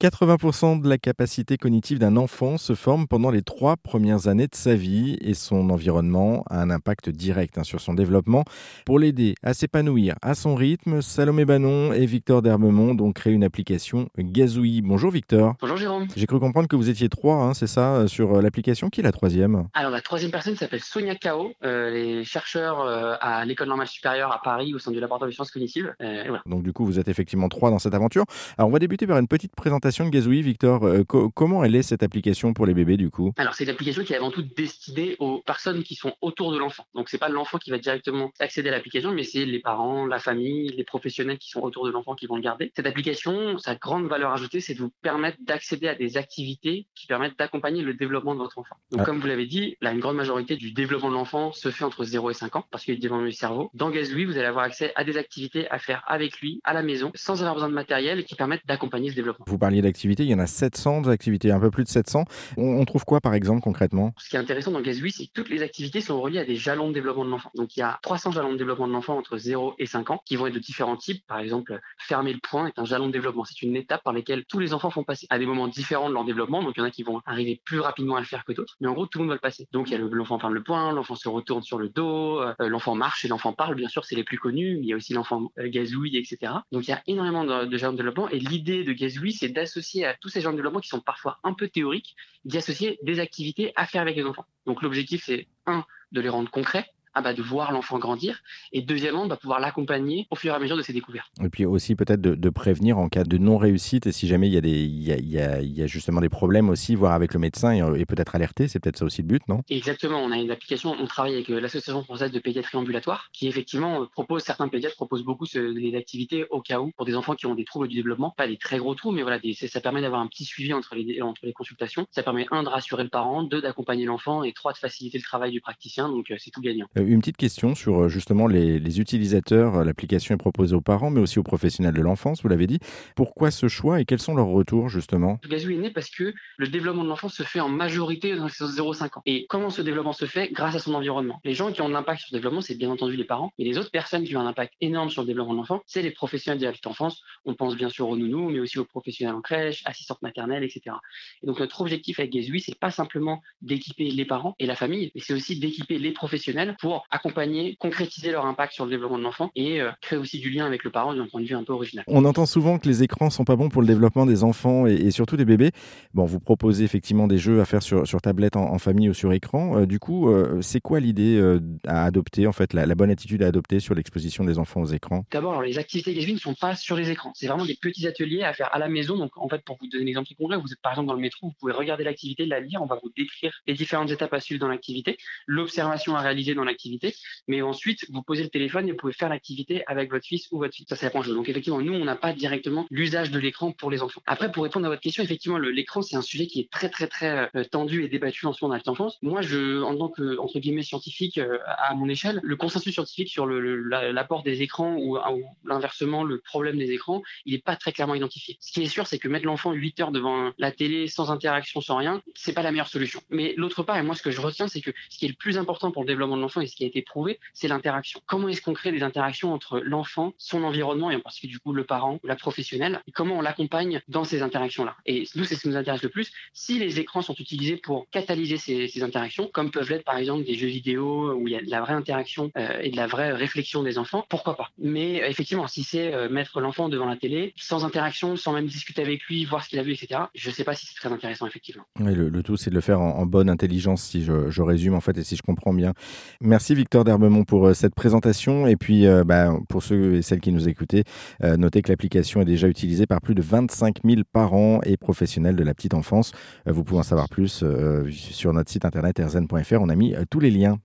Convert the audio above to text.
80% de la capacité cognitive d'un enfant se forme pendant les trois premières années de sa vie et son environnement a un impact direct hein, sur son développement. Pour l'aider à s'épanouir à son rythme, Salomé Banon et Victor Dermemont ont créé une application Gazouille. Bonjour Victor. Bonjour Jérôme. J'ai cru comprendre que vous étiez trois, hein, c'est ça, euh, sur euh, l'application. Qui est la troisième? Alors la troisième personne s'appelle Sonia Kao, euh, les chercheurs à l'école normale supérieure à Paris au sein du laboratoire de sciences cognitives. Voilà. Donc du coup, vous êtes effectivement trois dans cette aventure. Alors on va débuter par une petite présentation de Gazouille, Victor. Euh, comment elle est cette application pour les bébés du coup? Alors c'est une application qui est avant tout destinée aux personnes qui sont autour de l'enfant. Donc c'est pas l'enfant qui va directement accéder à l'application, mais c'est les parents, la famille, les professionnels qui sont autour de l'enfant qui vont le garder. Cette application, sa grande valeur ajoutée, c'est de vous permettre d'accéder à des activités qui permettent d'accompagner le développement de votre enfant. Donc ah. comme vous l'avez dit, là, une grande majorité du développement de l'enfant se fait entre 0 et 5 ans parce qu'il le développement du cerveau. Dans Gazouille, vous allez avoir accès à des activités à faire avec lui à la maison sans avoir besoin de matériel qui permettent d'accompagner ce développement. Vous parliez d'activités, il y en a 700 activités, un peu plus de 700. On, trouve quoi par exemple concrètement? Ce qui est intéressant dans Gazouille, c'est que toutes les activités sont reliées à des jalons de développement de l'enfant. Donc il y a 300 jalons de développement de l'enfant entre 0 et 5 ans qui vont être de différents types. Par exemple, fermer le poing est un jalon de développement. C'est une étape par laquelle tous les enfants font passer à des moments différents de leur développement. Donc il y en a qui vont arriver plus rapidement à le faire que d'autres. Mais en gros, tout le monde va le passer. Donc il y a l'enfant ferme le poing, l'enfant se retourne sur le dos, euh, l'enfant marche et l'enfant parle. Bien sûr, c'est les plus connus. Il y a aussi l'enfant euh, gazouille, etc. Donc il y a énormément de, jalons de développement. Et l'idée de gazouille, c'est d'associer à tous ces jalons de développement qui sont parfois un peu théoriques, d'y associer des activités à faire avec les enfants. Donc l'objectif, c'est un, de les rendre concrets, ah bah, de voir l'enfant grandir, et deuxièmement, de pouvoir l'accompagner au fur et à mesure de ses découvertes. Et puis aussi peut-être de, prévenir en cas de non-réussite, et si jamais il y, a des, il, y a, il, y a, justement des problèmes aussi, voir avec le médecin et, peut-être alerter, c'est peut-être ça aussi le but, non? Exactement, on a une application, on travaille avec euh, l'Association française de pédiatrie ambulatoire, qui effectivement euh, propose, certains pédiatres proposent beaucoup des activités au cas où, pour des enfants qui ont des troubles du développement, pas des très gros troubles, mais voilà, ça permet d'avoir un petit suivi entre les, entre les consultations, ça permet un, de rassurer le parent, deux, d'accompagner l'enfant, et trois, de faciliter le travail du praticien, donc euh, c'est tout gagnant. Une petite question sur euh, justement les, utilisateurs. Euh, l'application est proposée aux parents, mais aussi aux professionnels de l'enfance, vous l'avez dit. Pourquoi ce choix et quels sont leurs retours justement? Gazou est né parce que le développement de l'enfant se fait en majorité dans les 0-5 ans. Et comment ce développement se fait? Grâce à son environnement. Les gens qui ont un impact sur le développement, c'est bien entendu les parents, mais les autres personnes qui ont un impact énorme sur le développement de l'enfant, c'est les professionnels de la petite enfance. On pense bien sûr aux nounous, mais aussi aux professionnels en crèche, assistantes maternelles, etc. Et donc notre objectif avec Gazouille, c'est pas simplement d'équiper les parents et la famille, mais c'est aussi d'équiper les professionnels pour accompagner concrètement leur impact sur le développement de l'enfant et euh, créer aussi du lien avec le parent d'un point de vue un peu original. On entend souvent que les écrans sont pas bons pour le développement des enfants et, surtout des bébés. Bon, vous proposez effectivement des jeux à faire sur, sur tablette en, famille ou sur écran. Euh, du coup, euh, c'est quoi l'idée à adopter, en fait, la, bonne attitude à adopter sur l'exposition des enfants aux écrans? D'abord, les activités Gatsby ne sont pas sur les écrans. C'est vraiment des petits ateliers à faire à la maison. Donc, en fait, pour vous donner un exemple concret, vous êtes par exemple dans le métro, vous pouvez regarder l'activité, la lire. On va vous décrire les différentes étapes à suivre dans l'activité, l'observation à réaliser dans l'activité, mais ensuite vous posez le téléphone vous pouvez faire l'activité avec votre fils ou votre fille. Ça, c'est la Donc, effectivement, nous, on n'a pas directement l'usage de l'écran pour les enfants. Après, pour répondre à votre question, effectivement, l'écran, c'est un sujet qui est très, très, très euh, tendu et débattu en ce moment dans la enfance. Moi, je, en tant que, entre guillemets, scientifique euh, à mon échelle, le consensus scientifique sur l'apport des écrans ou, l'inversement, le problème des écrans, il n'est pas très clairement identifié. Ce qui est sûr, c'est que mettre l'enfant 8 heures devant la télé sans interaction, sans rien, c'est pas la meilleure solution. Mais l'autre part, et moi, ce que je retiens, c'est que ce qui est le plus important pour le développement de l'enfant et ce qui a été prouvé, c'est l'interaction. Comment est-ce qu'on crée des interactions entre l'enfant, son environnement et en particulier du coup le parent ou la professionnelle comment on l'accompagne dans ces interactions-là? Et nous, c'est ce qui nous intéresse le plus. Si les écrans sont utilisés pour catalyser ces, interactions, comme peuvent l'être par exemple des jeux vidéo où il y a de la vraie interaction euh, et de la vraie réflexion des enfants, pourquoi pas? Mais effectivement, si c'est euh, mettre l'enfant devant la télé, sans interaction, sans même discuter avec lui, voir ce qu'il a vu, etc., je ne sais pas si c'est très intéressant effectivement. le, tout, c'est de le faire en, bonne intelligence, si je, je, résume en fait et si je comprends bien. Merci Victor Derbemont pour cette présentation et puis euh, bah, pour ceux et celles qui nous écoutaient, euh, notez que l'application est déjà utilisée par plus de 25 000 parents et professionnels de la petite enfance. Euh, vous pouvez en savoir plus sur notre site internet erzen.fr. On a mis tous les liens.